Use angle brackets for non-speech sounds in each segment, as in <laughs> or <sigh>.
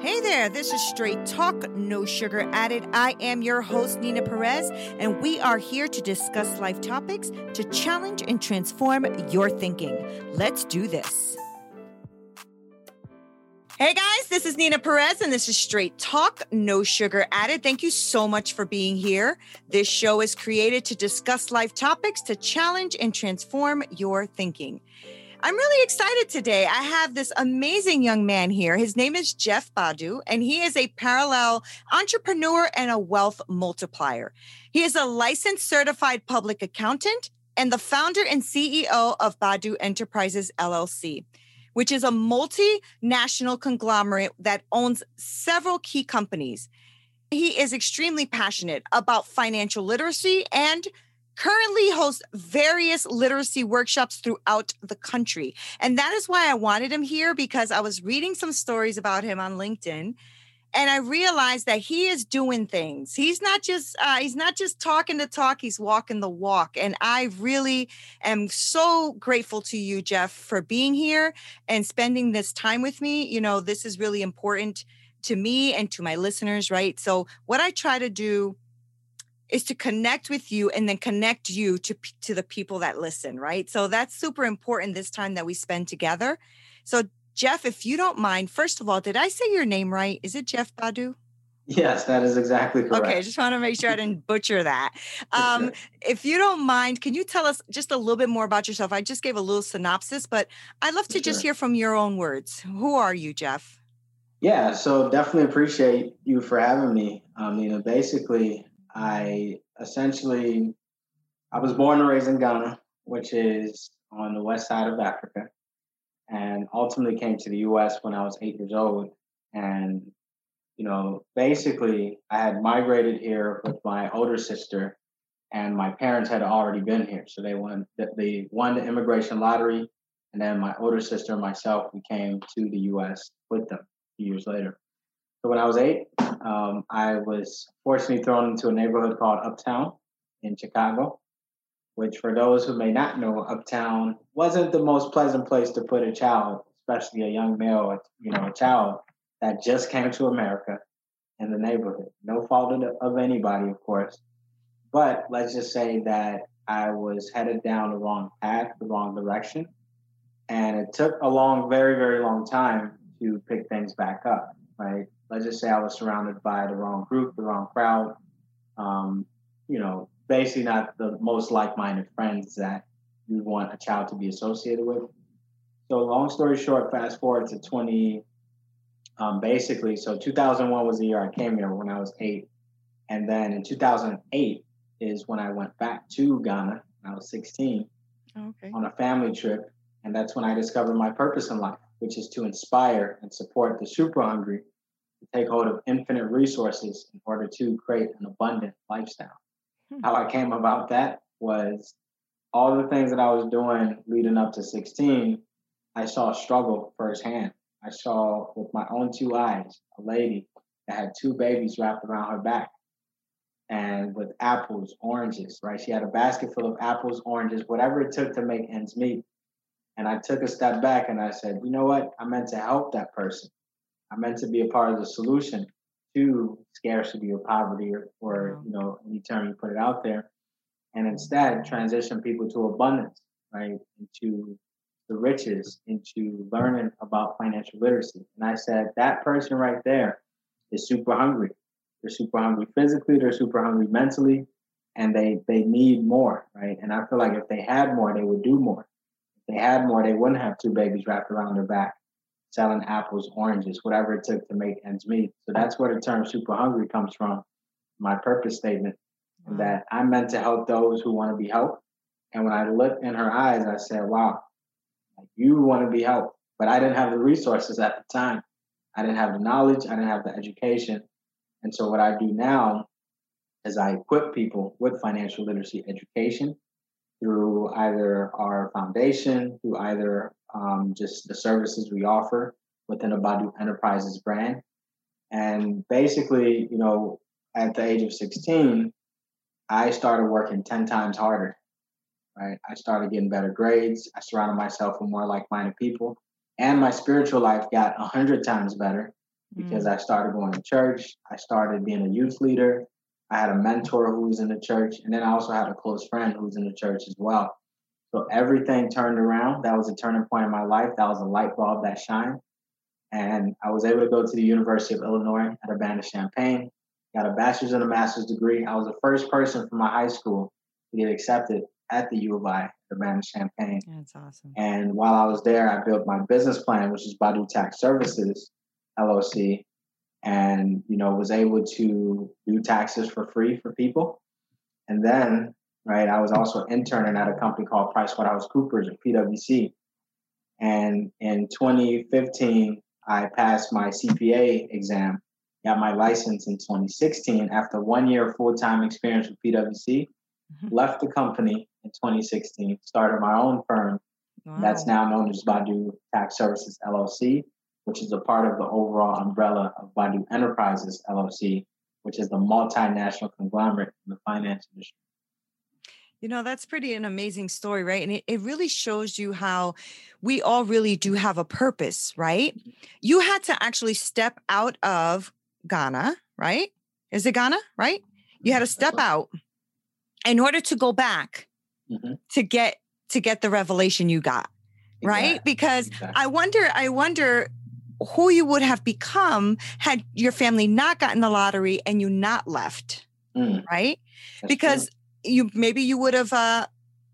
Hey there, this is Straight Talk, No Sugar Added. I am your host, Nina Perez, and we are here to discuss life topics to challenge and transform your thinking. Let's do this. Hey guys, this is Nina Perez, and this is Straight Talk, No Sugar Added. Thank you so much for being here. This show is created to discuss life topics to challenge and transform your thinking. I'm really excited today. I have this amazing young man here. His name is Jeff Badu, and he is a parallel entrepreneur and a wealth multiplier. He is a licensed certified public accountant and the founder and CEO of Badu Enterprises LLC, which is a multinational conglomerate that owns several key companies. He is extremely passionate about financial literacy and currently hosts various literacy workshops throughout the country. And that is why I wanted him here because I was reading some stories about him on LinkedIn and I realized that he is doing things. He's not just uh, he's not just talking the talk; he's walking the walk. And I really am so grateful to you, Jeff, for being here and spending this time with me. You know, this is really important to me and to my listeners, right? So, what I try to do is to connect with you and then connect you to to the people that listen, right? So that's super important this time that we spend together. So Jeff, if you don't mind, first of all, did I say your name right? Is it Jeff Badu? Yes, that is exactly correct. Okay, I just want to make sure I didn't butcher that. Um, if you don't mind, can you tell us just a little bit more about yourself? I just gave a little synopsis, but I'd love to sure. just hear from your own words. Who are you, Jeff? Yeah, so definitely appreciate you for having me. Um, you know, basically, I essentially I was born and raised in Ghana, which is on the west side of Africa and ultimately came to the US when I was eight years old. And, you know, basically, I had migrated here with my older sister, and my parents had already been here. So they won, they won the immigration lottery. And then my older sister and myself, we came to the US with them years later. So when I was eight, um, I was fortunately thrown into a neighborhood called Uptown in Chicago which for those who may not know, Uptown wasn't the most pleasant place to put a child, especially a young male, you know, a child that just came to America in the neighborhood. No fault of anybody, of course. But let's just say that I was headed down the wrong path, the wrong direction. And it took a long, very, very long time to pick things back up, right? Let's just say I was surrounded by the wrong group, the wrong crowd. Um, you know, basically not the most like-minded friends that you want a child to be associated with. So long story short, fast forward to 20, um, basically, so 2001 was the year I came here when I was eight. And then in 2008 is when I went back to Ghana. I was 16 okay. on a family trip. And that's when I discovered my purpose in life, which is to inspire and support the super hungry take hold of infinite resources in order to create an abundant lifestyle. Hmm. How I came about that was all the things that I was doing leading up to 16, I saw struggle firsthand. I saw with my own two eyes a lady that had two babies wrapped around her back and with apples, oranges, right? She had a basket full of apples, oranges, whatever it took to make ends meet. And I took a step back and I said, you know what? I meant to help that person. I meant to be a part of the solution to scarcity or poverty or, or you know, any term you put it out there. And instead transition people to abundance, right? Into the riches, into learning about financial literacy. And I said, that person right there is super hungry. They're super hungry physically, they're super hungry mentally, and they they need more, right? And I feel like if they had more, they would do more. If they had more, they wouldn't have two babies wrapped around their back, selling apples, oranges, whatever it took to make ends meet. So that's where the term super hungry comes from, my purpose statement, and that I'm meant to help those who want to be helped. And when I looked in her eyes, I said, wow, you want to be helped. But I didn't have the resources at the time. I didn't have the knowledge, I didn't have the education. And so what I do now is I equip people with financial literacy education through either our foundation, through either um, just the services we offer within the Badu Enterprises brand. And basically, you know, at the age of 16, I started working 10 times harder. Right. I started getting better grades. I surrounded myself with more like-minded people. And my spiritual life got 100 times better because mm. I started going to church. I started being a youth leader. I had a mentor who was in the church, and then I also had a close friend who was in the church as well. So everything turned around. That was a turning point in my life. That was a light bulb that shined. And I was able to go to the University of Illinois at Urbana-Champaign, got a bachelor's and a master's degree. I was the first person from my high school to get accepted at the U of I, Urbana-Champaign. That's awesome. And while I was there, I built my business plan, which is Badu Tax Services. LLC and you know was able to do taxes for free for people and then right i was also interning at a company called pricewaterhousecoopers or pwc and in 2015 i passed my cpa exam got my license in 2016 after one year full-time experience with pwc mm-hmm. left the company in 2016 started my own firm wow. that's now known as badu tax services llc which is a part of the overall umbrella of Badu Enterprises LLC, which is the multinational conglomerate in the finance industry. You know, that's pretty an amazing story, right? And it, it really shows you how we all really do have a purpose, right? You had to actually step out of Ghana, right? Is it Ghana, right? You had to step out in order to go back mm-hmm. to get to get the revelation you got right exactly. because exactly. i wonder i wonder who you would have become had your family not gotten the lottery and you not left, mm. right? That's because true. You maybe you would have uh,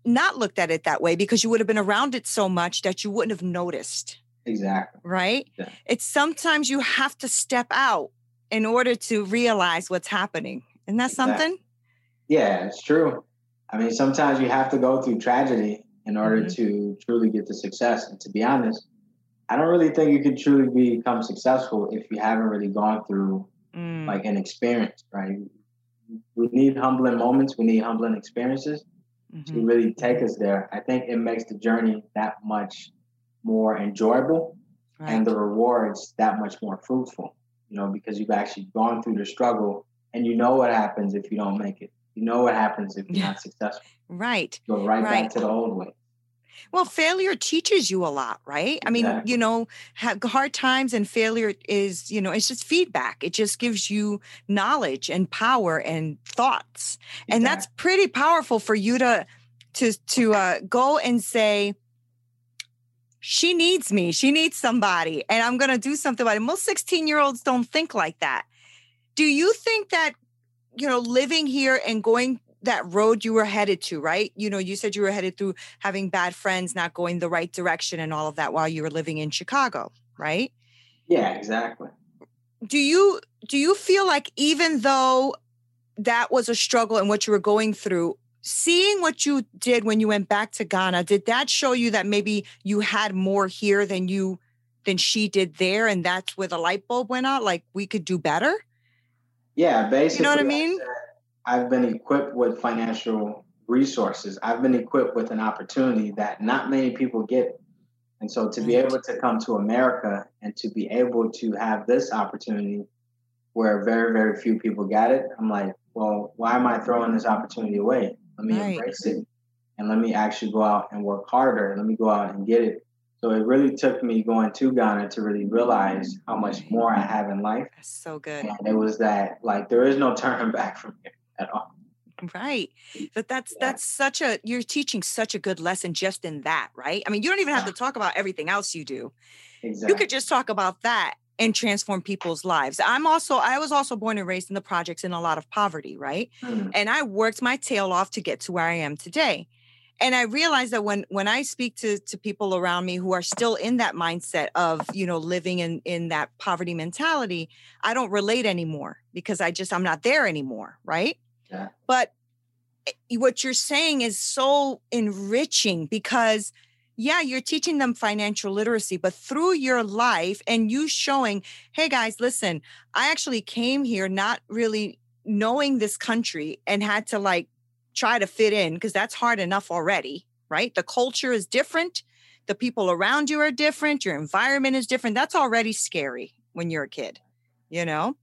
not looked at it that way because you would have been around it so much that you wouldn't have noticed. Exactly. Right? Yeah. It's sometimes you have to step out in order to realize what's happening. Isn't that exactly. something? Yeah, it's true. I mean, sometimes you have to go through tragedy in order mm-hmm. to truly get to success. And to be honest, I don't really think you can truly become successful if you haven't really gone through mm. like an experience, right? We need humbling moments, we need humbling experiences mm-hmm. to really take us there. I think it makes the journey that much more enjoyable right. and the rewards that much more fruitful, you know, because you've actually gone through the struggle and you know what happens if you don't make it. You know what happens if you're yeah. not successful. Right. Go right, right, back to the old way. Well, failure teaches you a lot, right? I mean, exactly. you know, hard times and failure is, you know, it's just feedback. It just gives you knowledge and power and thoughts. Exactly. And that's pretty powerful for you to to to uh, go and say she needs me. She needs somebody and I'm going to do something about it. Most 16-year-olds don't think like that. Do you think that you know, living here and going that road you were headed to, right? You know, you said you were headed through having bad friends, not going the right direction, and all of that while you were living in Chicago, right? Yeah, exactly. Do you do you feel like even though that was a struggle and what you were going through seeing what you did when you went back to Ghana, did that show you that maybe you had more here than you than she did there, and that's where the light bulb went out? Like we could do better. Yeah, basically. You know what I mean? I've been equipped with financial resources. I've been equipped with an opportunity that not many people get. And so to be mm. able to come to America and to be able to have this opportunity where very, very few people got it, I'm like, well, why am I throwing this opportunity away? Let me right. embrace it and let me actually go out and work harder. Let me go out and get it. So it really took me going to Ghana to really realize mm. how much more I have in life. That's so good. And it was that like there is no turning <laughs> back from here at all. Right. But that's yeah. that's such a you're teaching such a good lesson just in that, right? I mean, you don't even have to talk about everything else you do. Exactly. You could just talk about that and transform people's lives. I'm also I was also born and raised in the projects in a lot of poverty, right? Mm. And I worked my tail off to get to where I am today. And I realized that when when I speak to to people around me who are still in that mindset of, you know, living in in that poverty mentality, I don't relate anymore because I just I'm not there anymore, right? Yeah. But eh, what you're saying is so enriching because yeah, you're teaching them financial literacy, but through your life and you showing, hey guys, listen, I actually came here not really knowing this country and had to like try to fit in because that's hard enough already, right? The culture is different, the people around you are different, your environment is different. That's already scary when you're a kid, you know?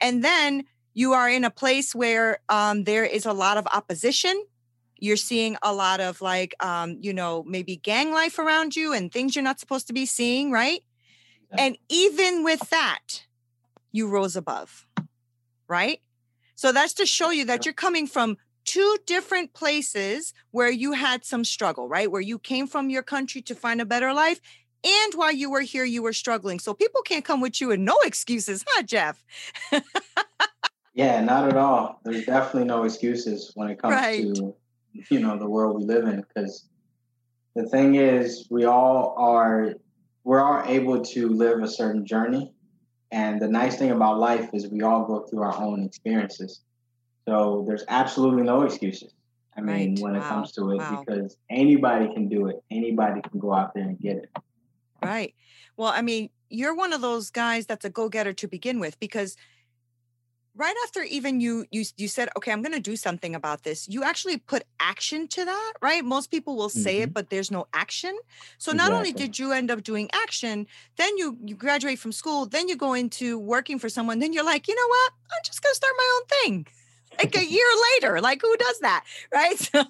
And then you are in a place where um, there is a lot of opposition. You're seeing a lot of like um, you know maybe gang life around you and things you're not supposed to be seeing right? Yeah. and even with that you rose above right? So that's to show you that you're coming from two different places where you had some struggle right? Where you came from your country to find a better life and while you were here you were struggling. So people can't come with you and no <laughs> excuses huh jeff <laughs> yeah not at all there's definitely no excuses when it comes right. to you know the world we live in because the thing is we all are we're all able to live a certain journey and the nice thing about life is we all go through our own experiences so there's absolutely no excuses i mean right. when wow. it comes to it wow. because anybody can do it anybody can go out there and get it right well i mean you're one of those guys that's a go-getter to begin with because right after even you you you said okay i'm going to do something about this you actually put action to that right? Most people will say mm-hmm. it but there's no action. So exactly. not only did you end up doing action then you you graduate from school then you go into working for someone then you're like you know what? I'm just going to start my own thing. Like a year later like who does that <laughs> right? So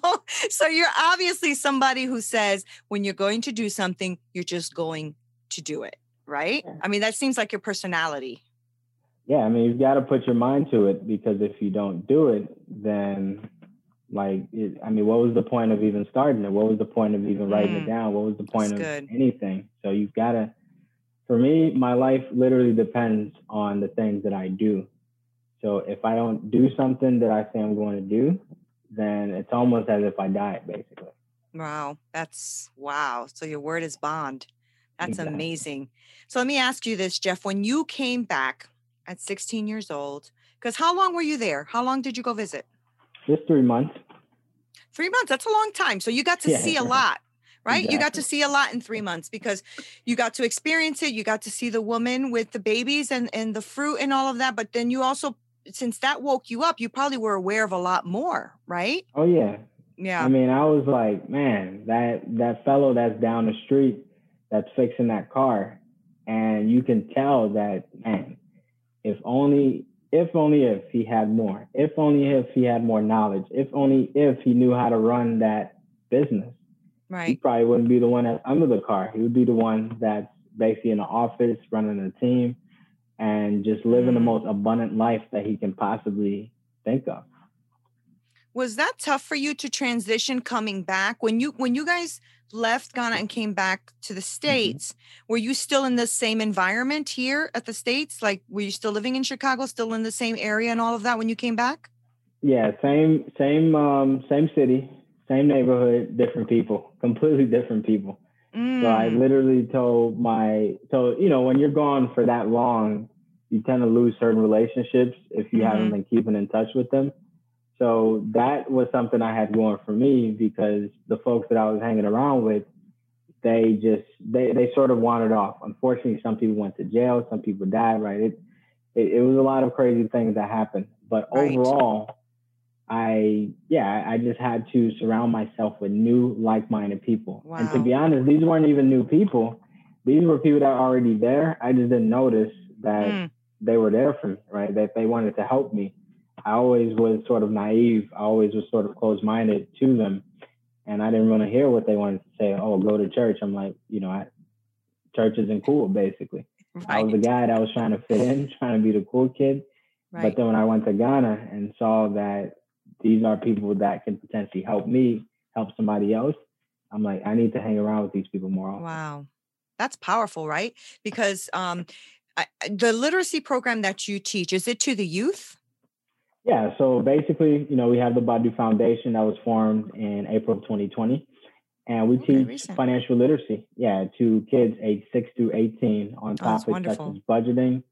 so you're obviously somebody who says when you're going to do something you're just going to do it right? Yeah. i mean that seems like your personality yeah, I mean, you've got to put your mind to it because if you don't do it, then like, it, I mean, what was the point of even starting it? What was the point of even writing mm, it down? What was the point of good. anything? So you've got to, for me, my life literally depends on the things that I do. So if I don't do something that I say I'm going to do, then it's almost as if I die, basically. Wow, that's wow. So your word is bond. That's exactly. amazing. So let me ask you this, Jeff. When you came back at 16 years old. Because how long were you there? How long did you go visit? Just three months. Three months. That's a long time. So you got to yeah. see a lot, right? Exactly. You got to see a lot in three months because you got to experience it. You got to see the woman with the babies and, and the fruit and all of that. But then you also, since that woke you up, you probably were aware of a lot more, right? Oh, yeah. Yeah. I mean, I was like, man, that that fellow that's down the street that's fixing that car, and you can tell that, man, if only if only if he had more. If only if he had more knowledge. If only if he knew how to run that business. Right. he probably wouldn't be the one that's under the car. He would be the one that's basically in the office running a team and just living the mm-hmm. most abundant life that he can possibly think of. Was that tough for you to transition coming back? When you when you guys left Ghana and came back to the mm-hmm. States, mm-hmm. were you still in the same environment here at the States? Like, were you still living in Chicago, still in the same area and all of that when you came back? Yeah, same, same, um, same city, same neighborhood, different people, <laughs> completely different people. Mm. So I mm. literally told my, so, you know, when you're gone for that long, you tend to lose certain relationships if you mm-hmm. haven't been keeping in touch with them. So that was something I had going for me because the folks that I was hanging around with, they just they they sort of wandered off. Unfortunately, some people went to jail, some people died. Right? It it, it was a lot of crazy things that happened. But right. overall, I yeah, I just had to surround myself with new like-minded people. Wow. And to be honest, these weren't even new people. These were people that were already there. I just didn't notice that mm. they were there for me, right? That they wanted to help me. I always was sort of naive. I always was sort of closed-minded to them, and I didn't want to hear what they wanted to say. Oh, go to church. I'm like, you know, I, church isn't cool, basically. Right. I was the guy that was trying to fit in, <laughs> trying to be the cool kid. Right. But then when I went to Ghana and saw that these are people that can potentially help me help somebody else, I'm like, I need to hang around with these people more often. Wow. That's powerful, right? Because um, I, the literacy program that you teach, is it to the youth? Yeah. So basically, you know, we have the Badu Foundation that was formed in April of 2020 and we oh, okay, teach recent. financial literacy, yeah, to kids aged six through 18 on oh, topics such as budgeting,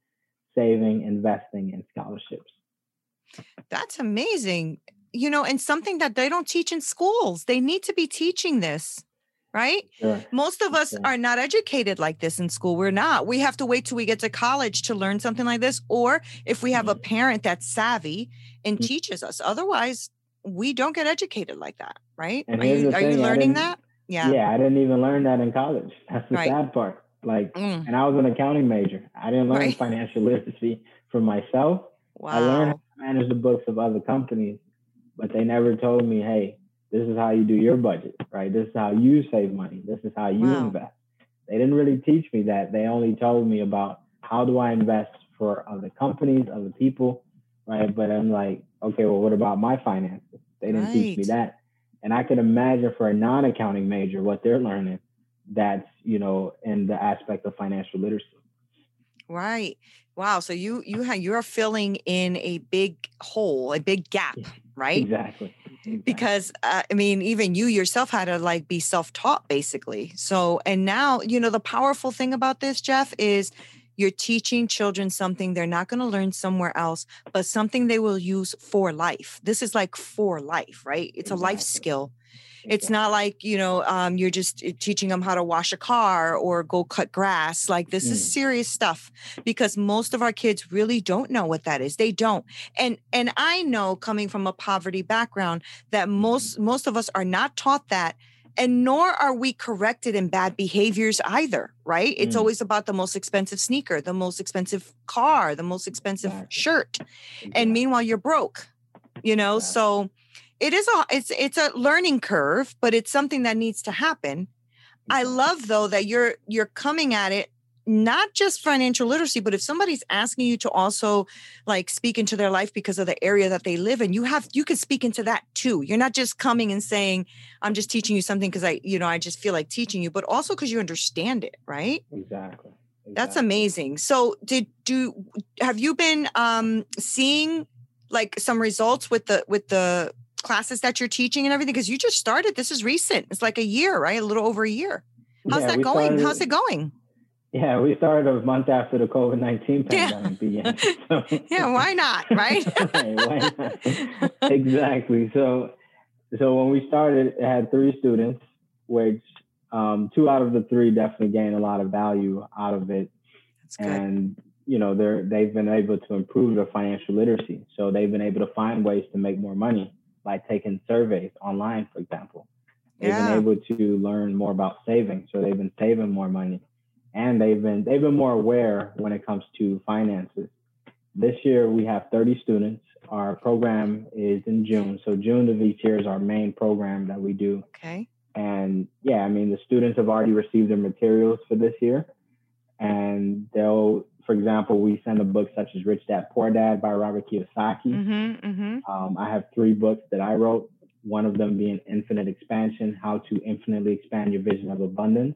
saving, investing, and scholarships. That's amazing. You know, and something that they don't teach in schools. They need to be teaching this, right? Sure. Most of us sure. are not educated like this in school. We're not. We have to wait till we get to college to learn something like this. Or if we have mm-hmm. a parent that's savvy and mm-hmm. teaches us. Otherwise, we don't get educated like that, right? And are you, are you learning that? Yeah. Yeah, I didn't even learn that in college. That's the right. sad part. Like, mm. and I was an accounting major. I didn't learn right. financial <laughs> literacy for myself. Wow. I learned how to manage the books of other companies, but they never told me, hey, this is how you do your budget, right? This is how you save money. This is how you wow. invest. They didn't really teach me that. They only told me about how do I invest for other companies, other people, right? But I'm like, okay, well, what about my finances? They didn't right. teach me that. And I can imagine for a non-accounting major what they're learning that's, you know, in the aspect of financial literacy. Right. Wow. So you you have you're filling in a big hole, a big gap, right? Exactly. Because uh, I mean, even you yourself had to like be self-taught, basically. So, and now you know the powerful thing about this, Jeff, is you're teaching children something they're not going to learn somewhere else, but something they will use for life. This is like for life, right? It's a life skill. It's not like, you know, um, you're just eh, teaching them how to wash a car or go cut grass. Like this mm. is serious stuff because most of our kids really don't know what that is. They don't. And and I know coming from a poverty background that mm-hmm. most most of us are not taught that and nor are we corrected in bad behaviors either right it's mm. always about the most expensive sneaker the most expensive car the most expensive shirt and meanwhile you're broke you know so it is a it's it's a learning curve but it's something that needs to happen i love though that you're you're coming at it not just financial literacy, but if somebody's asking you to also like speak into their life because of the area that they live in, you have you can speak into that too. You're not just coming and saying, I'm just teaching you something because I, you know, I just feel like teaching you, but also because you understand it, right? Exactly. exactly. That's amazing. So did do have you been um seeing like some results with the with the classes that you're teaching and everything? Because you just started. This is recent. It's like a year, right? A little over a year. How's yeah, that going? Started, How's it going? Yeah, we started a month after the COVID nineteen pandemic yeah. began. <laughs> So. yeah, why not? <laughs> Right? why not? exactly. So, so when we started, it had three students, which um, two out of the three definitely gained a lot of value out of it, and you know they're they've been able to improve their financial literacy. So they've been able to find ways to make more money by taking surveys online, for example. They've yeah. been able to learn more about saving, so they've been saving more money and they've been they've been more aware when it comes to finances. This year we have 30 students. Our program is in June, so June of each year is our main program that we do. Okay. And yeah, I mean the students have already received their materials for this year, and they'll, for example, we send a book such as Rich Dad Poor Dad by Robert Kiyosaki. Mm-hmm, mm-hmm. Um, I have three books that I wrote. One of them being Infinite Expansion: How to Infinitely Expand Your Vision of Abundance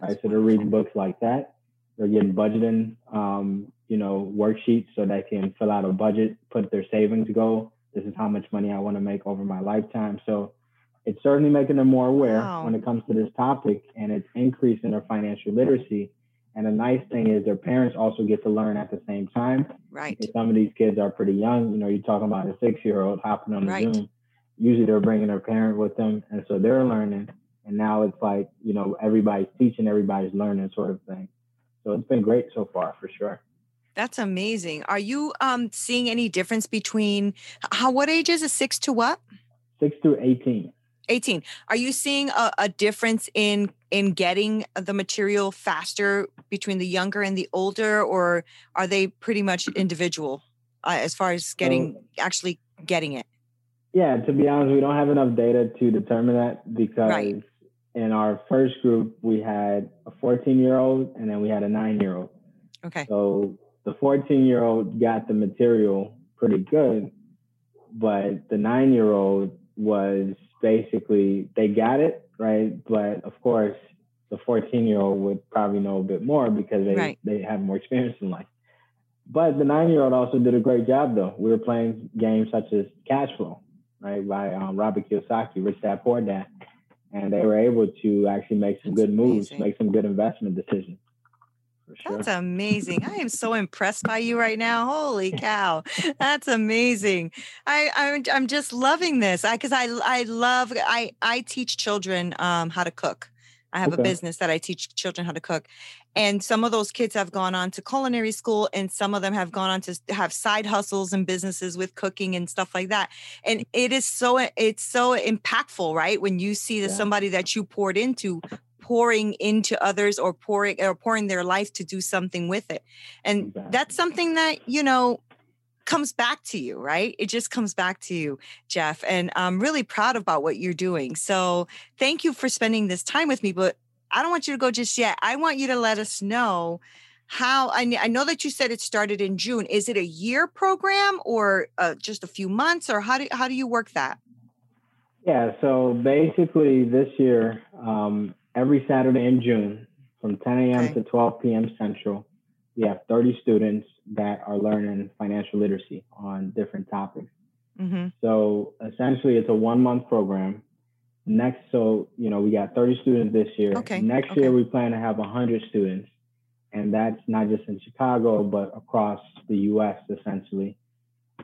right? So they're reading books like that. They're getting budgeting, um, you know, worksheets so they can fill out a budget, put their savings goal. This is how much money I want to make over my lifetime. So it's certainly making them more aware wow. when it comes to this topic, and it's increasing their financial literacy. And the nice thing is their parents also get to learn at the same time. Right. Some of these kids are pretty young, you know, you're talking about a six year old hopping on the right. Zoom. Usually they're bringing their parent with them. And so they're learning. And now it's like, you know, everybody's teaching, everybody's learning sort of thing. So it's been great so far for sure. That's amazing. Are you um, seeing any difference between how what age is it? Six to what? Six to 18. 18 are you seeing a, a, difference in in getting the material faster between the younger and the older or are they pretty much individual uh, as far as getting actually getting it? Yeah to be honest we don't have enough data to determine that because right. in our first group we had a 14 year old and then we had a 9 year old okay. So the 14 year old got the material pretty good but the 9 year old was basically they got it right, but of course the 14 year old would probably know a bit more because they right. they have more experience in life. But the nine year old also did a great job though. We were playing games such as Cash Flow, right, by um, Robert Kiyosaki, Rich Dad Poor Dad, and they were able to actually make some That's good moves, amazing. make some good investment decisions. Sure. That's amazing. I am so impressed by you right now. Holy <laughs> cow. That's amazing. I, I'm, I'm just loving this. I, cause I, I love, I, I teach children um, how to cook. I have okay. a business that I teach children how to cook. And some of those kids have gone on to culinary school and some of them have gone on to have side hustles and businesses with cooking and stuff like that. And it is so it's so impactful, right? When you see that yeah. somebody that you poured into pouring into others or pouring or pouring their life to do something with it. And exactly. that's something that, you know, comes back to you, right? It just comes back to you, Jeff. And I'm really proud about what you're doing. So thank you for spending this time with me. But I don't want you to go just yet. I want you to let us know how I, I know that you said it started in June. Is it a year program or uh, just a few months, or how do how do you work that? Yeah, so basically this year um, every Saturday in June from 10 a.m. Okay. to 12 p.m. Central. We have 30 students that are learning financial literacy on different topics. Mm-hmm. So essentially, it's a one month program. Next, so you know, we got 30 students this year. Okay. Next okay. year, we plan to have 100 students, and that's not just in Chicago, but across the U.S. essentially.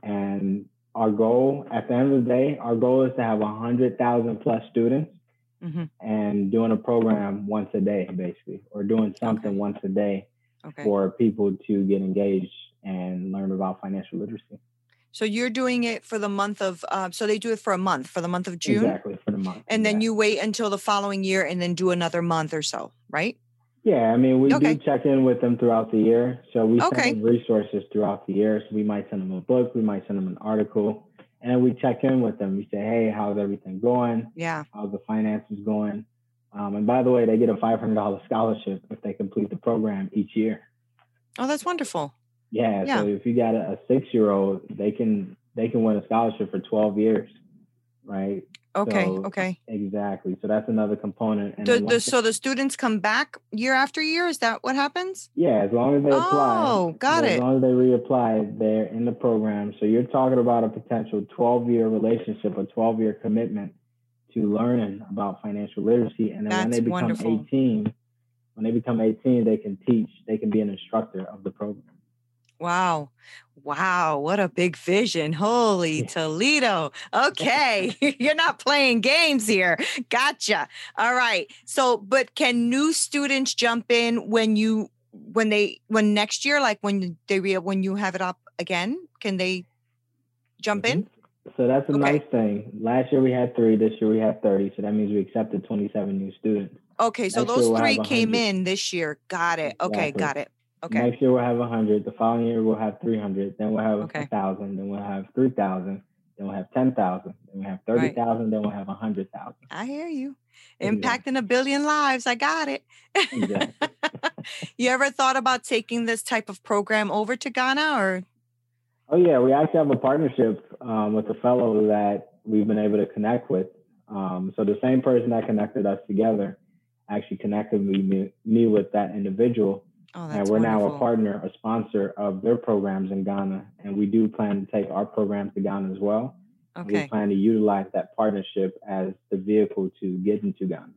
And our goal, at the end of the day, our goal is to have 100,000 plus students mm-hmm. and doing a program once a day, basically, or doing something okay. once a day okay. for people to get engaged and learn about financial literacy. So you're doing it for the month of, uh, so they do it for a month, for the month of June? Exactly, for the month. And then you wait until the following year and then do another month or so, right? Yeah, I mean, we okay. do check in with them throughout the year. So we okay. send them resources throughout the year. So we might send them a book, we might send them an article, and we check in with them. We say, hey, how's everything going? Yeah. How's the finances going? Um, and by the way, they get a $500 scholarship if they complete the program each year. Oh, that's wonderful. Yeah. yeah. So if you got a, a six year old, they can they can win a scholarship for 12 years, right? Okay. So, okay. Exactly. So that's another component. And the, the, so the students come back year after year. Is that what happens? Yeah, as long as they apply. Oh, got it. As long as they reapply, they're in the program. So you're talking about a potential 12 year relationship, a 12 year commitment to learning about financial literacy. And then that's when they become wonderful. 18, when they become 18, they can teach. They can be an instructor of the program. Wow. Wow, what a big vision. Holy Toledo. <laughs> Okay, <laughs> you're not playing games here. Gotcha. All right. So, but can new students jump in when you when they when next year like when they re, when you have it up again, can they jump in? Mm-hmm. So that's a okay. nice thing. Last year we had 3, this year we had 30, so that means we accepted 27 new students. Okay, so Next those 3 came in this year. Got it. Okay, exactly. got it. Okay. Next year we'll have 100. The following year we'll have 300. Then we'll have okay. 1,000. Then we'll have 3,000. Then we'll have 10,000. Then we'll have 30,000. Right. Then we'll have 100,000. I hear you. Impacting a billion lives. I got it. Exactly. <laughs> you ever thought about taking this type of program over to Ghana or? Oh, yeah. We actually have a partnership um, with a fellow that we've been able to connect with. Um, so the same person that connected us together actually connected me, me with that individual Oh, and we're wonderful. now a partner, a sponsor of their programs in Ghana. And we do plan to take our programs to Ghana as well. Okay. We plan to utilize that partnership as the vehicle to get into Ghana.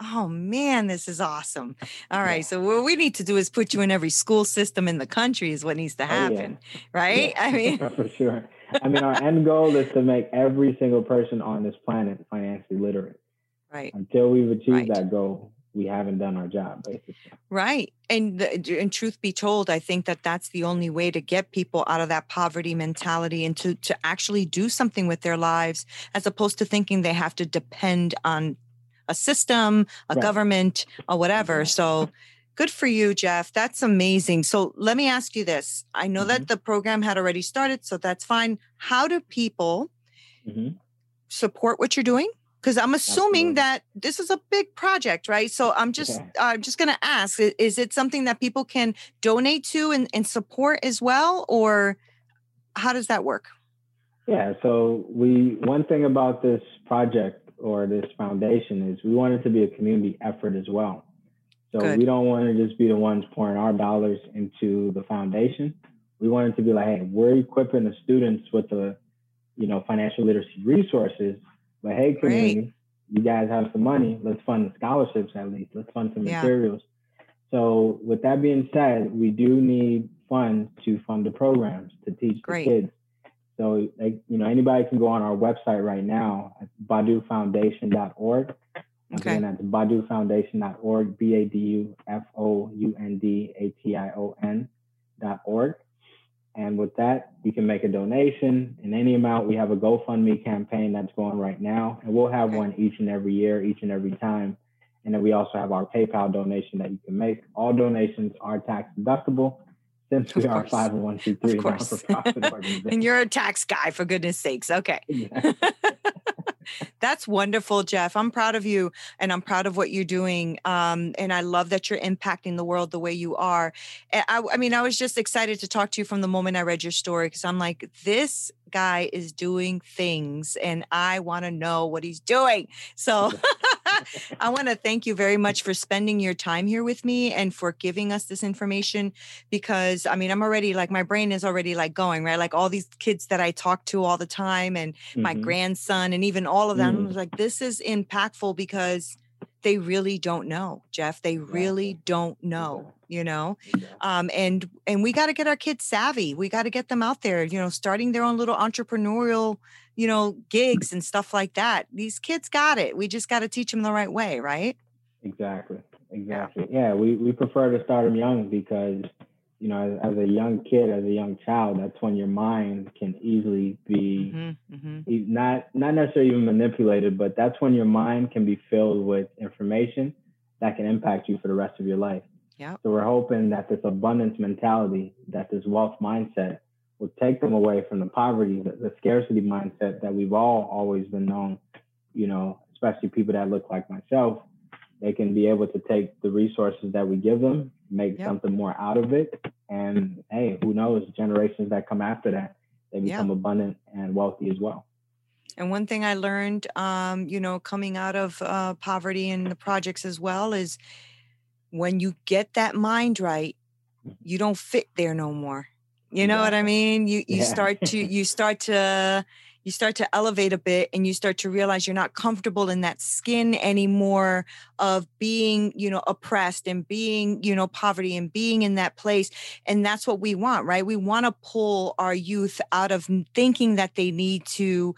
Oh man, this is awesome. All right. Yeah. So what we need to do is put you in every school system in the country is what needs to happen. Oh, yeah. Right? Yeah. <laughs> I <laughs> mean for sure. I mean our end goal is to make every single person on this planet financially literate. Right. Until we've achieved right. that goal, we haven't done our job basically. Right. And the, and truth be told, I think that that's the only way to get people out of that poverty mentality and to to actually do something with their lives as opposed to thinking they have to depend on a system, a right. government, or whatever. So good for you, Jeff. That's amazing. So let me ask you this. I know mm-hmm. that the program had already started, so that's fine. How do people mm-hmm. support what you're doing? Because i'm assuming Absolutely. that this is a big project right so i'm just okay. uh, just going to ask is it something that people can donate to and, and support as well or how does that work yeah so we one thing about this project or this foundation is we want it to be a community effort as well so Good. we don't want to just be the ones pouring our dollars into the foundation we want it to be like hey we're equipping the students with the you know financial literacy resources but hey, community, Great. you guys have some money. Let's fund the scholarships at least. Let's fund some yeah. materials. So with that being said, we do need funds to fund the programs to teach Great. the kids. So like, you know, anybody can go on our website right now at badufoundation.org. Okay. Again, that's badufoundation.org, B-A-D-U-F-O-U-N-D-A-T-I-O-N dot org. And with that, you can make a donation in any amount. We have a GoFundMe campaign that's going right now, and we'll have one each and every year, each and every time. And then we also have our PayPal donation that you can make. All donations are tax deductible since we are 501c3 <laughs> nonprofit organization. and you're a tax guy, for goodness sakes. Okay. Yeah. <laughs> That's wonderful, Jeff. I'm proud of you and I'm proud of what you're doing. Um, and I love that you're impacting the world the way you are. I, I mean, I was just excited to talk to you from the moment I read your story because I'm like, this guy is doing things and I want to know what he's doing. So <laughs> I want to thank you very much for spending your time here with me and for giving us this information because I mean, I'm already like, my brain is already like going, right? Like all these kids that I talk to all the time and mm-hmm. my grandson and even all of them. Was like, this is impactful because they really don't know jeff they really don't know you know um, and and we got to get our kids savvy we got to get them out there you know starting their own little entrepreneurial you know gigs and stuff like that these kids got it we just got to teach them the right way right exactly exactly yeah we, we prefer to start them young because you know, as, as, a young kid, as a young child, that's when your mind can easily be mm-hmm, mm-hmm. not not necessarily even manipulated, but that's when your mind can be filled with information that can impact you for the rest of your life. Yeah. So we're hoping that this abundance mentality, that this wealth mindset, will take them away from the poverty, the, the scarcity mindset that we've all always been known. You know, especially people that look like myself, they can be able to take the resources that we give them make yep. something more out of it. And hey, who knows? Generations that come after that, they become yep. abundant and wealthy as well. And one thing I learned, um, you know, coming out of uh, poverty and the projects as well is when you get that mind right, you don't fit there no more. You know yeah. what I mean? You you yeah. start to you start to you start to elevate a bit and you start to realize you're not comfortable in that skin anymore of being you know oppressed and being you know poverty and being in that place and that's what we want right we want to pull our youth out of thinking that they need to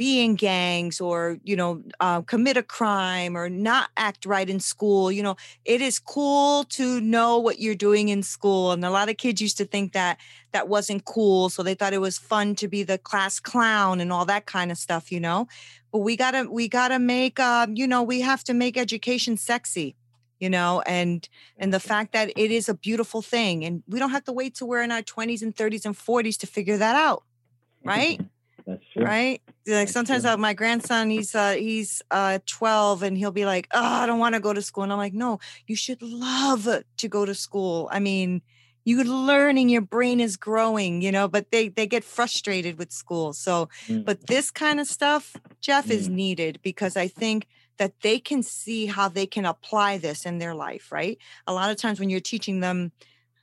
be in gangs or you know uh, commit a crime or not act right in school you know it is cool to know what you're doing in school and a lot of kids used to think that that wasn't cool so they thought it was fun to be the class clown and all that kind of stuff you know? But we gotta we gotta make uh, you know we have to make education sexy you know and and the fact that it is a beautiful thing and we don't have to wait till we're in our 20s and 30s and 40s to figure that out <laughs> right That's true. Right? Like sometimes uh, my grandson, he's uh he's uh 12 and he'll be like, "Oh, I don't want to go to school." And I'm like, "No, you should love to go to school." I mean, you're learning, your brain is growing, you know, but they they get frustrated with school. So, mm. but this kind of stuff, Jeff mm. is needed because I think that they can see how they can apply this in their life, right? A lot of times when you're teaching them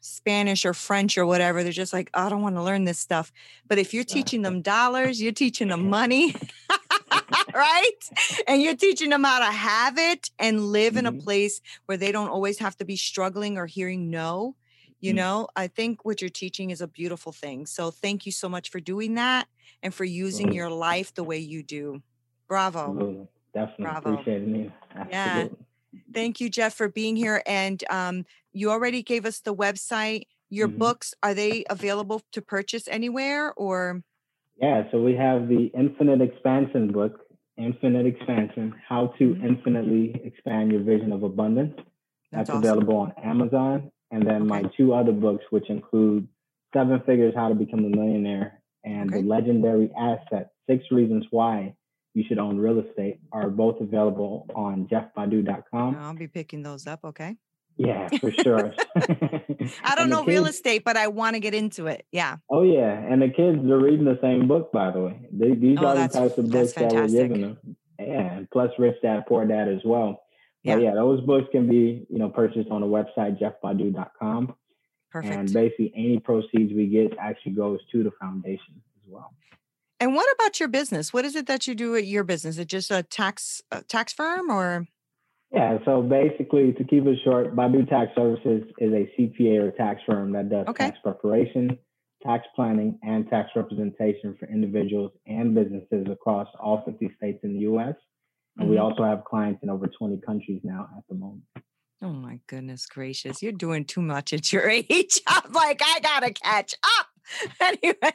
Spanish or French or whatever, they're just like, I don't want to learn this stuff. But if you're teaching them dollars, you're teaching them money, <laughs> right? And you're teaching them how to have it and live mm-hmm. in a mm-hmm. place where they don't always have to be struggling or hearing no. You mm-hmm. know, I think what you're teaching is a beautiful thing. So thank you so much for doing that and for using your life the way you do. Bravo. Absolutely. Definitely Bravo. appreciate it. Absolutely. Yeah. Thank you, Jeff, for being here. And um, you already gave us the website. Your mm-hmm. books, are they available to purchase anywhere or? Yeah, so we have the Infinite Expansion book, Infinite Expansion How to mm-hmm. Infinitely Expand Your Vision of Abundance. That's, That's awesome. available on Amazon. And then okay. my two other books, which include Seven Figures How to Become a Millionaire and okay. The Legendary Asset Six Reasons Why You Should Own Real Estate, are both available on jeffbadu.com. I'll be picking those up. Okay. Yeah, for sure. <laughs> I don't know kids, real estate, but I want to get into it. Yeah. Oh yeah, and the kids are reading the same book, by the way. They, these oh, are the types of books that we're giving them. Yeah, and plus Rich Dad Poor Dad as well. Yeah. But yeah, those books can be you know purchased on the website jeffbadu.com. Perfect. And basically, any proceeds we get actually goes to the foundation as well. And what about your business? What is it that you do at your business? Is it just a tax a tax firm or? Yeah, so basically, to keep it short, Badu Tax Services is a CPA or tax firm that does okay. tax preparation, tax planning, and tax representation for individuals and businesses across all 50 states in the U.S. And mm-hmm. we also have clients in over 20 countries now at the moment. Oh my goodness gracious. You're doing too much at your <laughs> age. I'm like, I got to catch up. <laughs> Anyway,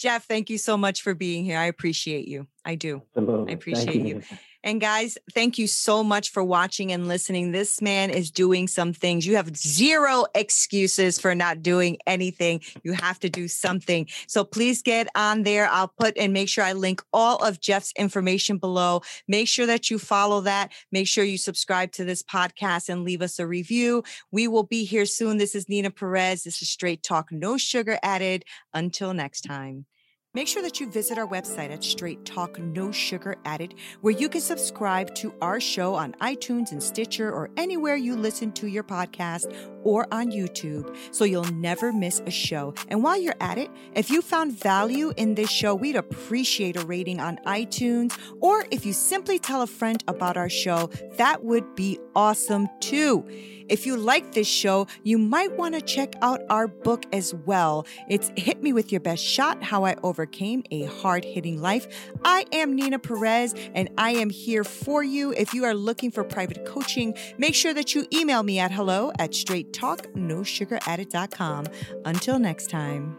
Jeff, thank you so much for being here. I appreciate you. I do. Absolutely. I appreciate you. you. And guys, thank you so much for watching and listening. This man is doing some things. You have zero excuses for not doing anything. You have to do something. So please get on there. I'll put and make sure I link all of Jeff's information below. Make sure that you follow that. Make sure you subscribe to this podcast and leave us a review. We will be here soon. This is Nina Perez. This is Straight Talk, no sugar added. Until next time. Make sure that you visit our website at Straight Talk No Sugar Added, where you can subscribe to our show on iTunes and Stitcher or anywhere you listen to your podcast or on YouTube so you'll never miss a show. And while you're at it, if you found value in this show, we'd appreciate a rating on iTunes or if you simply tell a friend about our show, that would be awesome too. If you like this show, you might want to check out our book as well. It's Hit Me With Your Best Shot How I Overcame a Hard Hitting Life. I am Nina Perez, and I am here for you. If you are looking for private coaching, make sure that you email me at hello at straighttalknosugaradded.com. Until next time.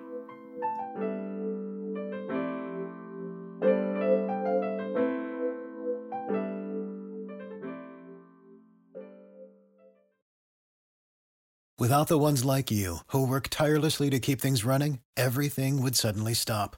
Without the ones like you, who work tirelessly to keep things running, everything would suddenly stop.